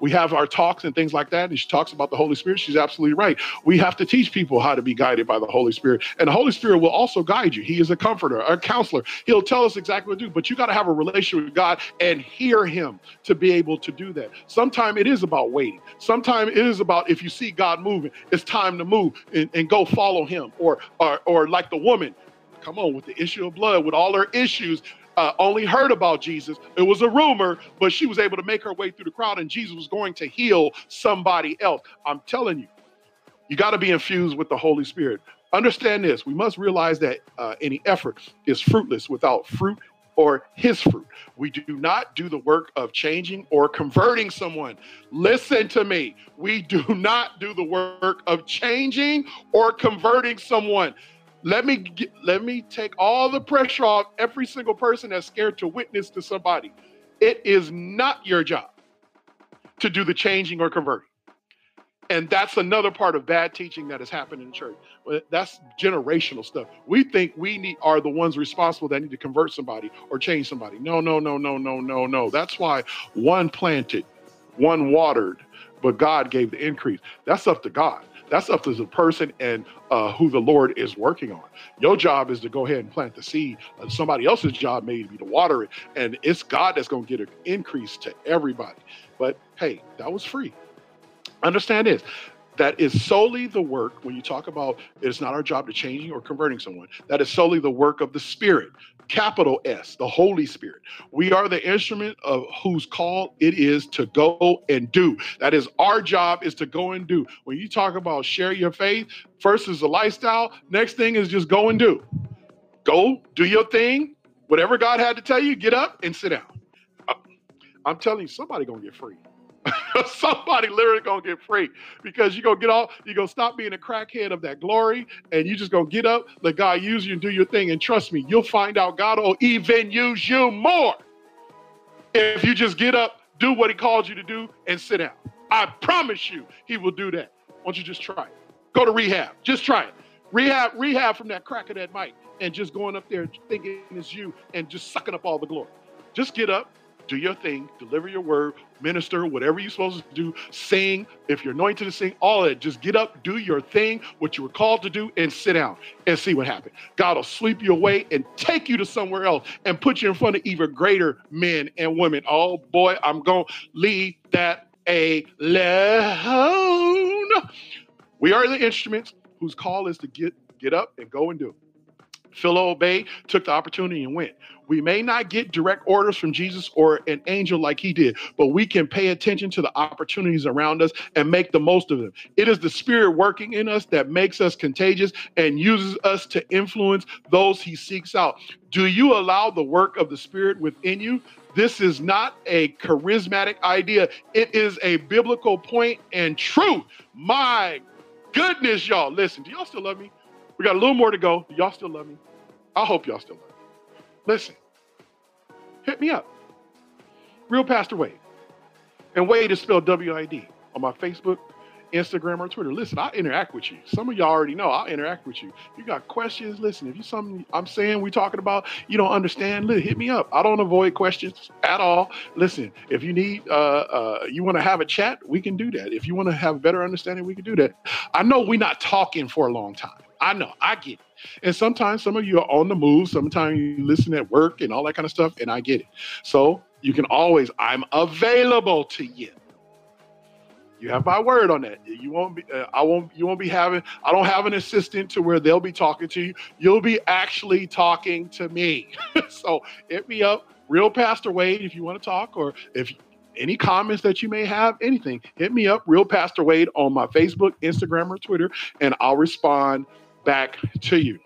we have our talks and things like that, and she talks about the Holy Spirit, she's absolutely right. We have to teach people how to be guided by the Holy Spirit. And the Holy Spirit will also guide you. He is a comforter, a counselor. He'll tell us exactly what to do, but you got to have a relationship with God and hear Him to be able to do that. Sometimes it is about waiting. Sometimes it is about if you see God moving, it's time to move and, and go follow Him. Or, or, or like the woman, come on, with the issue of blood, with all her issues, uh, only heard about Jesus. It was a rumor, but she was able to make her way through the crowd, and Jesus was going to heal somebody else. I'm telling you, you got to be infused with the Holy Spirit. Understand this we must realize that uh, any effort is fruitless without fruit or his fruit. We do not do the work of changing or converting someone. Listen to me. We do not do the work of changing or converting someone. Let me get, let me take all the pressure off every single person that's scared to witness to somebody. It is not your job to do the changing or converting. And that's another part of bad teaching that has happened in church. That's generational stuff. We think we need are the ones responsible that need to convert somebody or change somebody. No, no, no, no, no, no, no. That's why one planted, one watered, but God gave the increase. That's up to God. That's up to the person and uh, who the Lord is working on. Your job is to go ahead and plant the seed. Uh, somebody else's job may be to water it, and it's God that's going to get an increase to everybody. But hey, that was free. Understand this that is solely the work when you talk about it's not our job to changing or converting someone that is solely the work of the spirit capital S, the Holy Spirit. We are the instrument of whose call it is to go and do. That is our job is to go and do. When you talk about share your faith, first is the lifestyle, next thing is just go and do. Go, do your thing. Whatever God had to tell you, get up and sit down. I'm telling you, somebody gonna get free. <laughs> somebody literally gonna get free because you're gonna get off, you're gonna stop being a crackhead of that glory, and you just gonna get up, let God use you and do your thing. And trust me, you'll find out God will even use you more if you just get up, do what He called you to do, and sit down. I promise you, He will do that. Why don't you just try it? Go to rehab. Just try it. Rehab, rehab from that crack of that mic, and just going up there thinking it's you and just sucking up all the glory. Just get up, do your thing, deliver your word, minister, whatever you're supposed to do, sing. If you're anointed to sing, all of it. Just get up, do your thing, what you were called to do, and sit down and see what happens. God will sweep you away and take you to somewhere else and put you in front of even greater men and women. Oh boy, I'm going to leave that alone. We are the instruments whose call is to get get up and go and do. Philip obeyed, took the opportunity and went. We may not get direct orders from Jesus or an angel like he did, but we can pay attention to the opportunities around us and make the most of them. It is the spirit working in us that makes us contagious and uses us to influence those he seeks out. Do you allow the work of the spirit within you? This is not a charismatic idea. It is a biblical point and truth. My goodness, y'all. Listen, do y'all still love me? We got a little more to go. Y'all still love me? I hope y'all still love me. Listen, hit me up. Real Pastor Waid. And Waid is spelled W I D on my Facebook, Instagram, or Twitter. Listen, I'll interact with you. Some of y'all already know I'll interact with you. You got questions? Listen, if you something I'm saying we talking about, you don't understand, hit me up. I don't avoid questions at all. Listen, if you need uh, uh you want to have a chat, we can do that. If you want to have better understanding, we can do that. I know we're not talking for a long time. I know, I get it. And sometimes some of you are on the move. Sometimes you listen at work and all that kind of stuff, and I get it. So you can always, I'm available to you. You have my word on that. You won't be. Uh, I won't. You won't be having. I don't have an assistant to where they'll be talking to you. You'll be actually talking to me. <laughs> so hit me up, real Pastor Waid, if you want to talk, or if any comments that you may have, anything, hit me up, real Pastor Waid, on my Facebook, Instagram, or Twitter, and I'll respond back to you.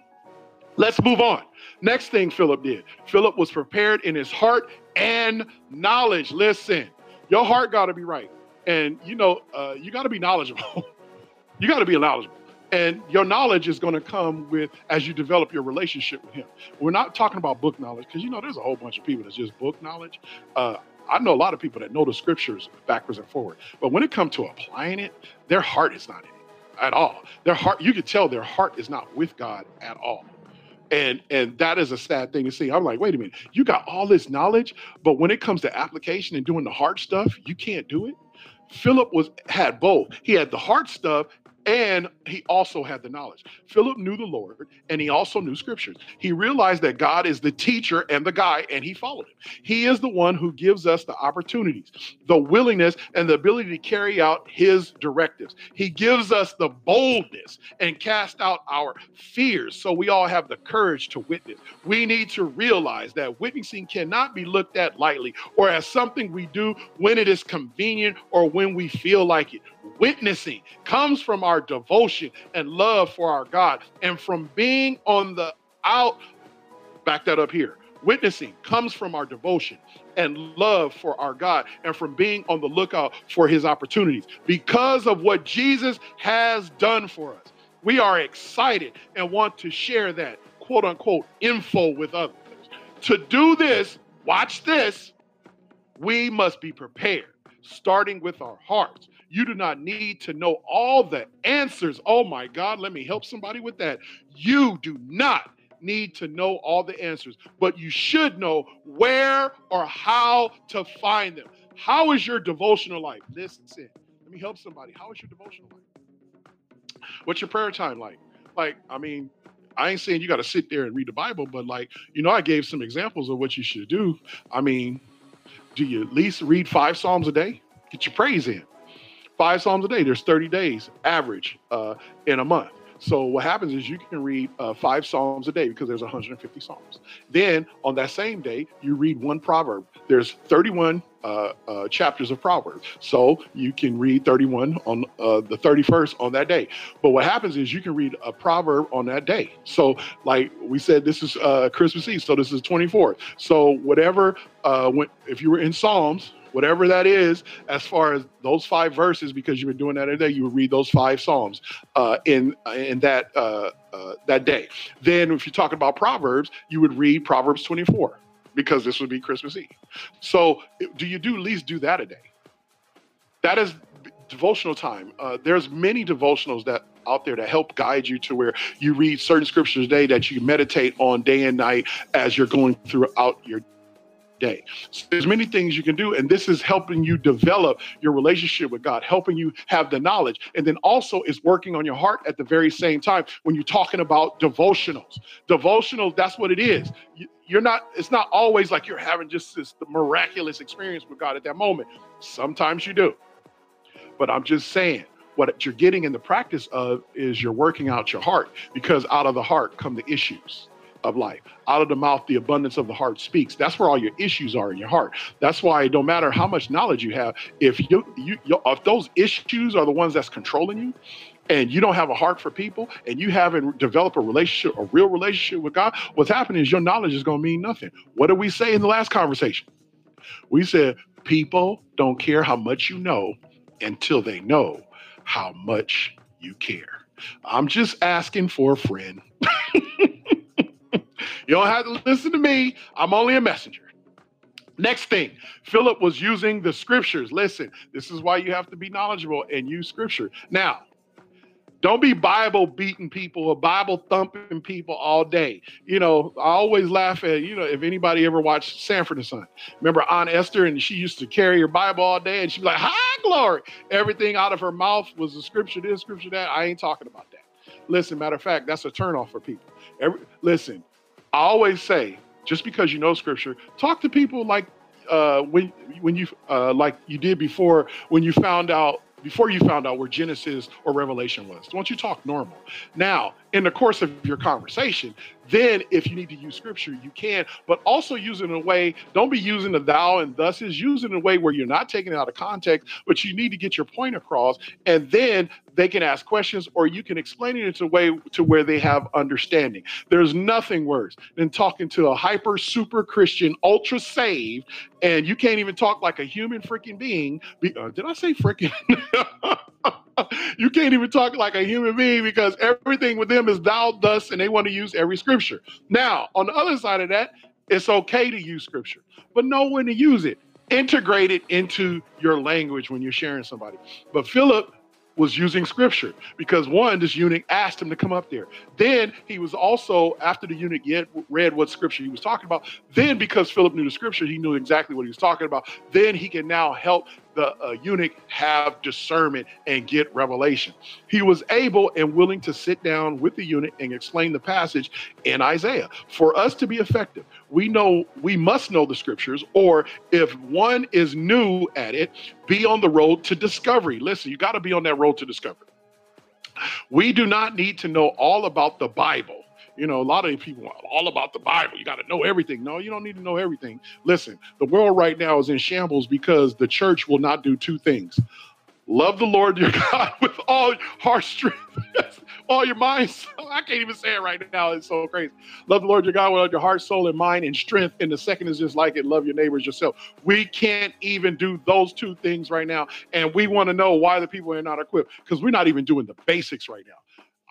Let's move on. Next thing Philip did Philip was prepared in his heart and knowledge. Listen, your heart got to be right. And you know, uh, you got to be knowledgeable. <laughs> you got to be knowledgeable. And your knowledge is going to come with as you develop your relationship with Him. We're not talking about book knowledge because you know there's a whole bunch of people that's just book knowledge. Uh, I know a lot of people that know the scriptures backwards and forward, but when it comes to applying it, their heart is not in it at all. Their heart, you could tell their heart is not with God at all. And and that is a sad thing to see. I'm like, wait a minute, you got all this knowledge, but when it comes to application and doing the hard stuff, you can't do it. Philip was had both. He had the hard stuff and he also had the knowledge. Philip knew the Lord and he also knew scriptures. He realized that God is the teacher and the guy, and he followed him. He is the one who gives us the opportunities, the willingness, and the ability to carry out his directives. He gives us the boldness and cast out our fears so we all have the courage to witness. We need to realize that witnessing cannot be looked at lightly or as something we do when it is convenient or when we feel like it witnessing comes from our devotion and love for our God and from being on the out back that up here witnessing comes from our devotion and love for our God and from being on the lookout for his opportunities because of what Jesus has done for us. We are excited and want to share that quote unquote info with others. To do this, watch this, we must be prepared, starting with our hearts. You do not need to know all the answers. Oh my God, let me help somebody with that. You do not need to know all the answers, but you should know where or how to find them. How is your devotional life? Listen, let me help somebody. How is your devotional life? What's your prayer time like? Like, I mean, I ain't saying you got to sit there and read the Bible, but like, you know, I gave some examples of what you should do. I mean, do you at least read five Psalms a day? Get your praise in five Psalms a day. There's 30 days average uh, in a month. So what happens is you can read uh, five Psalms a day because there's 150 Psalms. Then on that same day, you read one proverb. There's 31 uh, uh, chapters of Proverbs. So you can read 31 on uh, the 31st on that day. But what happens is you can read a proverb on that day. So like we said, this is uh, Christmas Eve. So this is 24th. So whatever, uh, when, if you were in Psalms, whatever that is, as far as those five verses, because you were doing that every day, you would read those five psalms uh, in in that uh, uh, that day. Then, if you're talking about Proverbs, you would read Proverbs 24 because this would be Christmas Eve. So, do you do at least do that a day? That is devotional time. Uh, there's many devotionals that out there that help guide you to where you read certain scriptures a day that you meditate on day and night as you're going throughout your day. So there's many things you can do, and this is helping you develop your relationship with God, helping you have the knowledge, and then also is working on your heart at the very same time when you're talking about devotionals. Devotional, that's what it is. You're not, it's not always like you're having just this miraculous experience with God at that moment. Sometimes you do. But I'm just saying, what you're getting in the practice of is you're working out your heart because out of the heart come the issues of life. Out of the mouth, the abundance of the heart speaks. That's where all your issues are in your heart. That's why it don't matter how much knowledge you have. If you, you, you if those issues are the ones that's controlling you, and you don't have a heart for people, and you haven't developed a relationship, a real relationship with God, what's happening is your knowledge is going to mean nothing. What did we say in the last conversation? We said people don't care how much you know until they know how much you care. I'm just asking for a friend. <laughs> You don't have to listen to me. I'm only a messenger. Next thing, Philip was using the scriptures. Listen, this is why you have to be knowledgeable and use scripture. Now, don't be Bible beating people or Bible thumping people all day. You know, I always laugh at, you know, if anybody ever watched Sanford and Son. Remember Aunt Esther and she used to carry her Bible all day and she'd be like, hi, glory. Everything out of her mouth was the scripture this, scripture that. I ain't talking about that. Listen, matter of fact, that's a turnoff for people. Every, listen, I always say, just because you know scripture, talk to people like uh, when when you uh, like you did before when you found out before you found out where Genesis or Revelation was. Don't you talk normal. Now, in the course of your conversation, then if you need to use scripture, you can, but also use it in a way, don't be using the thou and thus is use it in a way where you're not taking it out of context, but you need to get your point across. And then they can ask questions or you can explain it in a way to where they have understanding. There's nothing worse than talking to a hyper super Christian, ultra saved, and you can't even talk like a human freaking being. Be, uh, did I say freaking? <laughs> <laughs> you can't even talk like a human being because everything with them is thou, thus, and they want to use every scripture. Now, on the other side of that, it's okay to use scripture, but know when to use it. Integrate it into your language when you're sharing somebody. But Philip was using scripture because one, this eunuch asked him to come up there. Then he was also, after the eunuch yet read what scripture he was talking about, then because Philip knew the scripture, he knew exactly what he was talking about. Then he can now help the uh, eunuch have discernment and get revelation. He was able and willing to sit down with the eunuch and explain the passage in Isaiah. For us to be effective, we know we must know the scriptures, or if one is new at it, be on the road to discovery. Listen, you got to be on that road to discovery. We do not need to know all about the Bible you know, a lot of people are all about the Bible. You got to know everything. No, you don't need to know everything. Listen, the world right now is in shambles because the church will not do two things love the Lord your <laughs> God with all heart strength, <laughs> all your mind. I can't even say it right now. It's so crazy. Love the Lord your God with all your heart, soul, and mind and strength. And the second is just like it love your neighbors yourself. We can't even do those two things right now. And we want to know why the people are not equipped because we're not even doing the basics right now.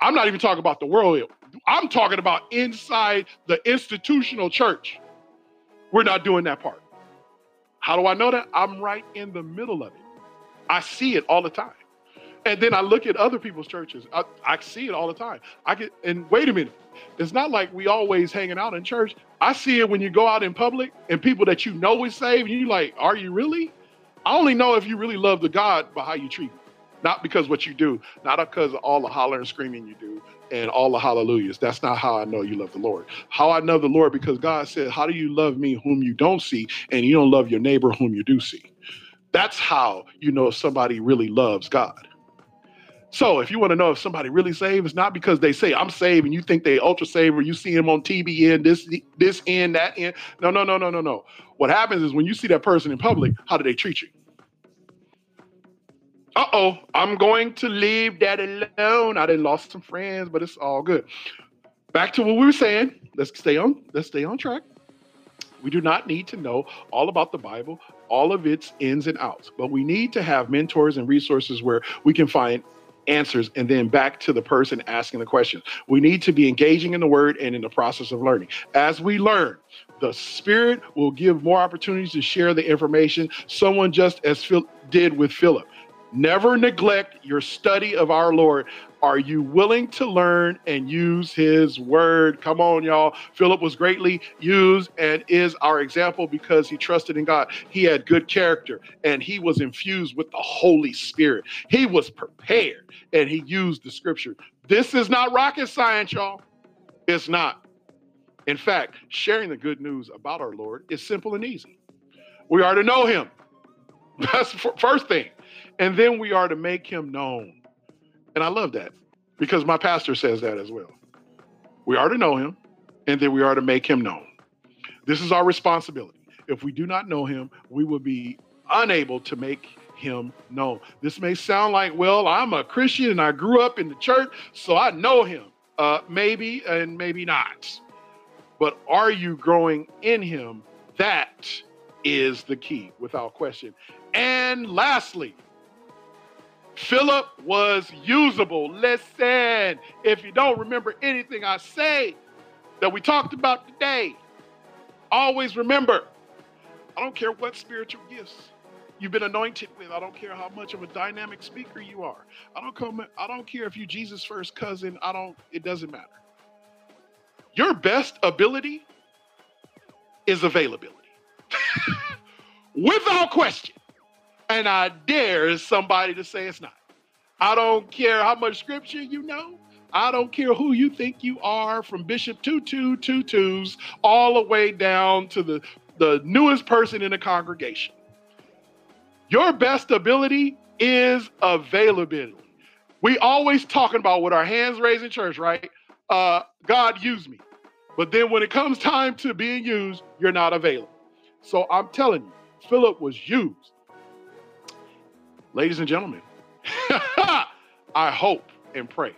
I'm not even talking about the world. I'm talking about inside the institutional church. We're not doing that part. How do I know that? I'm right in the middle of it. I see it all the time. And then I look at other people's churches. I, I see it all the time. I get and wait a minute. It's not like we always hanging out in church. I see it when you go out in public and people that you know is saved, and you're like, are you really? I only know if you really love the God by how you treat me. Not because what you do, not because of all the hollering and screaming you do and all the hallelujahs. That's not how I know you love the Lord. How I know the Lord because God said, How do you love me whom you don't see, and you don't love your neighbor whom you do see? That's how you know if somebody really loves God. So if you want to know if somebody really saved, it's not because they say I'm saved and you think they ultra saved or you see them on TBN, this this end, that end. No, no, no, no, no, no. What happens is when you see that person in public, how do they treat you? Uh-oh, I'm going to leave that alone. I didn't lost some friends, but it's all good. Back to what we were saying. Let's stay on, let's stay on track. We do not need to know all about the Bible, all of its ins and outs, but we need to have mentors and resources where we can find answers and then back to the person asking the question. We need to be engaging in the word and in the process of learning. As we learn, the Spirit will give more opportunities to share the information. Someone just as Phil did with Philip. Never neglect your study of our Lord. Are you willing to learn and use his word? Come on, y'all. Philip was greatly used and is our example because he trusted in God. He had good character and he was infused with the Holy Spirit. He was prepared and he used the scripture. This is not rocket science, y'all. It's not. In fact, sharing the good news about our Lord is simple and easy. We are to know him. <laughs> That's the first thing. And then we are to make him known. And I love that because my pastor says that as well. We are to know him, and then we are to make him known. This is our responsibility. If we do not know him, we will be unable to make him known. This may sound like, well, I'm a Christian and I grew up in the church, so I know him. Uh, maybe and maybe not. But are you growing in him? That is the key, without question. And lastly, Philip was usable. Listen, if you don't remember anything I say that we talked about today, always remember I don't care what spiritual gifts you've been anointed with. I don't care how much of a dynamic speaker you are. I don't come I don't care if you Jesus first cousin. I don't it doesn't matter. Your best ability is availability. <laughs> Without question. And I dare somebody to say it's not. I don't care how much scripture you know. I don't care who you think you are, from Bishop Tutu Tutus all the way down to the, the newest person in the congregation. Your best ability is availability. We always talking about with our hands raised in church, right? Uh, God use me. But then when it comes time to being used, you're not available. So I'm telling you, Philip was used Ladies and gentlemen, <laughs> I hope and pray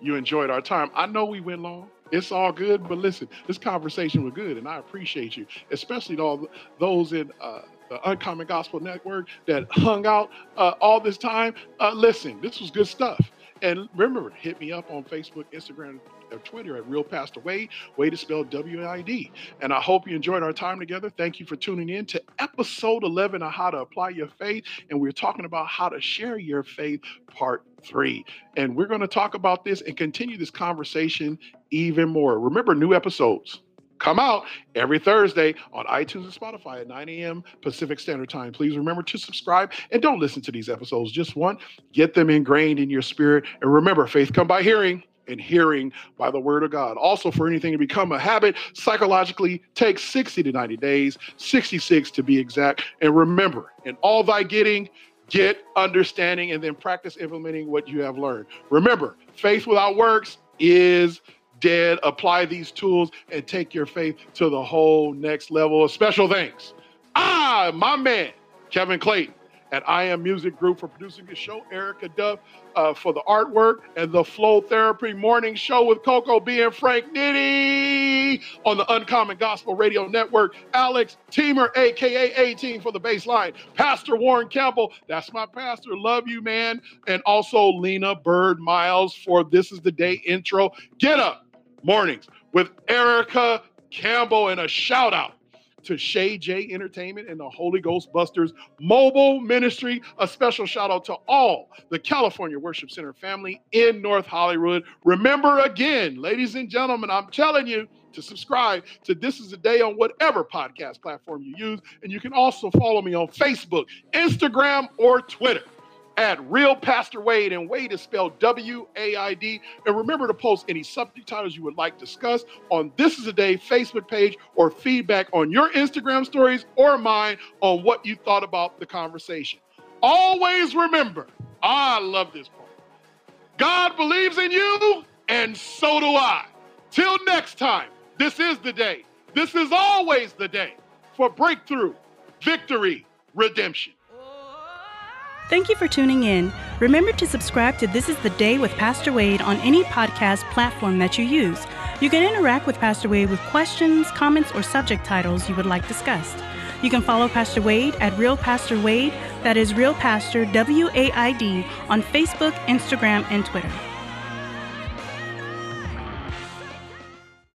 you enjoyed our time. I know we went long. It's all good, but listen, this conversation was good, and I appreciate you, especially all those in uh, the Uncommon Gospel Network that hung out uh, all this time. Uh, listen, this was good stuff. And remember, hit me up on Facebook, Instagram, or Twitter at Real Pastor Waid. Waid is spelled W I D. And I hope you enjoyed our time together. Thank you for tuning in to episode 11 of How to Apply Your Faith. And we're talking about how to share your faith, part three. And we're going to talk about this and continue this conversation even more. Remember, new episodes come out every Thursday on iTunes and Spotify at 9 a.m. Pacific Standard Time. Please remember to subscribe and don't listen to these episodes just one. Get them ingrained in your spirit. And remember, faith come by hearing and hearing by the word of God. Also, for anything to become a habit, psychologically takes 60 to 90 days, 66 to be exact. And remember, in all thy getting, get understanding and then practice implementing what you have learned. Remember, faith without works is dead. Apply these tools and take your faith to the whole next level. Special thanks. Ah, my man, Kevin Clayton at I Am Music Group for producing the show, Erica Duff uh, for the artwork, and the Flow Therapy Morning Show with Coco B and Frank Nitty on the Uncommon Gospel Radio Network. Alex Teamer, aka 18 for the baseline. Pastor Warren Campbell, that's my pastor. Love you, man. And also Lena Byrd Miles for This Is the Day intro. Get up mornings with Erica Campbell and a shout out to Shay J Entertainment and the Holy Ghost Busters Mobile Ministry. A special shout out to all the California Worship Center family in North Hollywood. Remember again, ladies and gentlemen, I'm telling you to subscribe to This is a Day on whatever podcast platform you use. And you can also follow me on Facebook, Instagram, or Twitter at Real Pastor Waid, and Waid is spelled W A I D. And remember to post any subject titles you would like discussed on This Is a Day Facebook page or feedback on your Instagram stories or mine on what you thought about the conversation. Always remember, I love this part. God believes in you, and so do I. Till next time, this is the day. This is always the day for breakthrough, victory, redemption. Thank you for tuning in. Remember to subscribe to This is the Day with Pastor Waid on any podcast platform that you use. You can interact with Pastor Waid with questions, comments, or subject titles you would like discussed. You can follow Pastor Waid at Real Pastor Waid, that is Real Pastor W A I D, on Facebook, Instagram, and Twitter.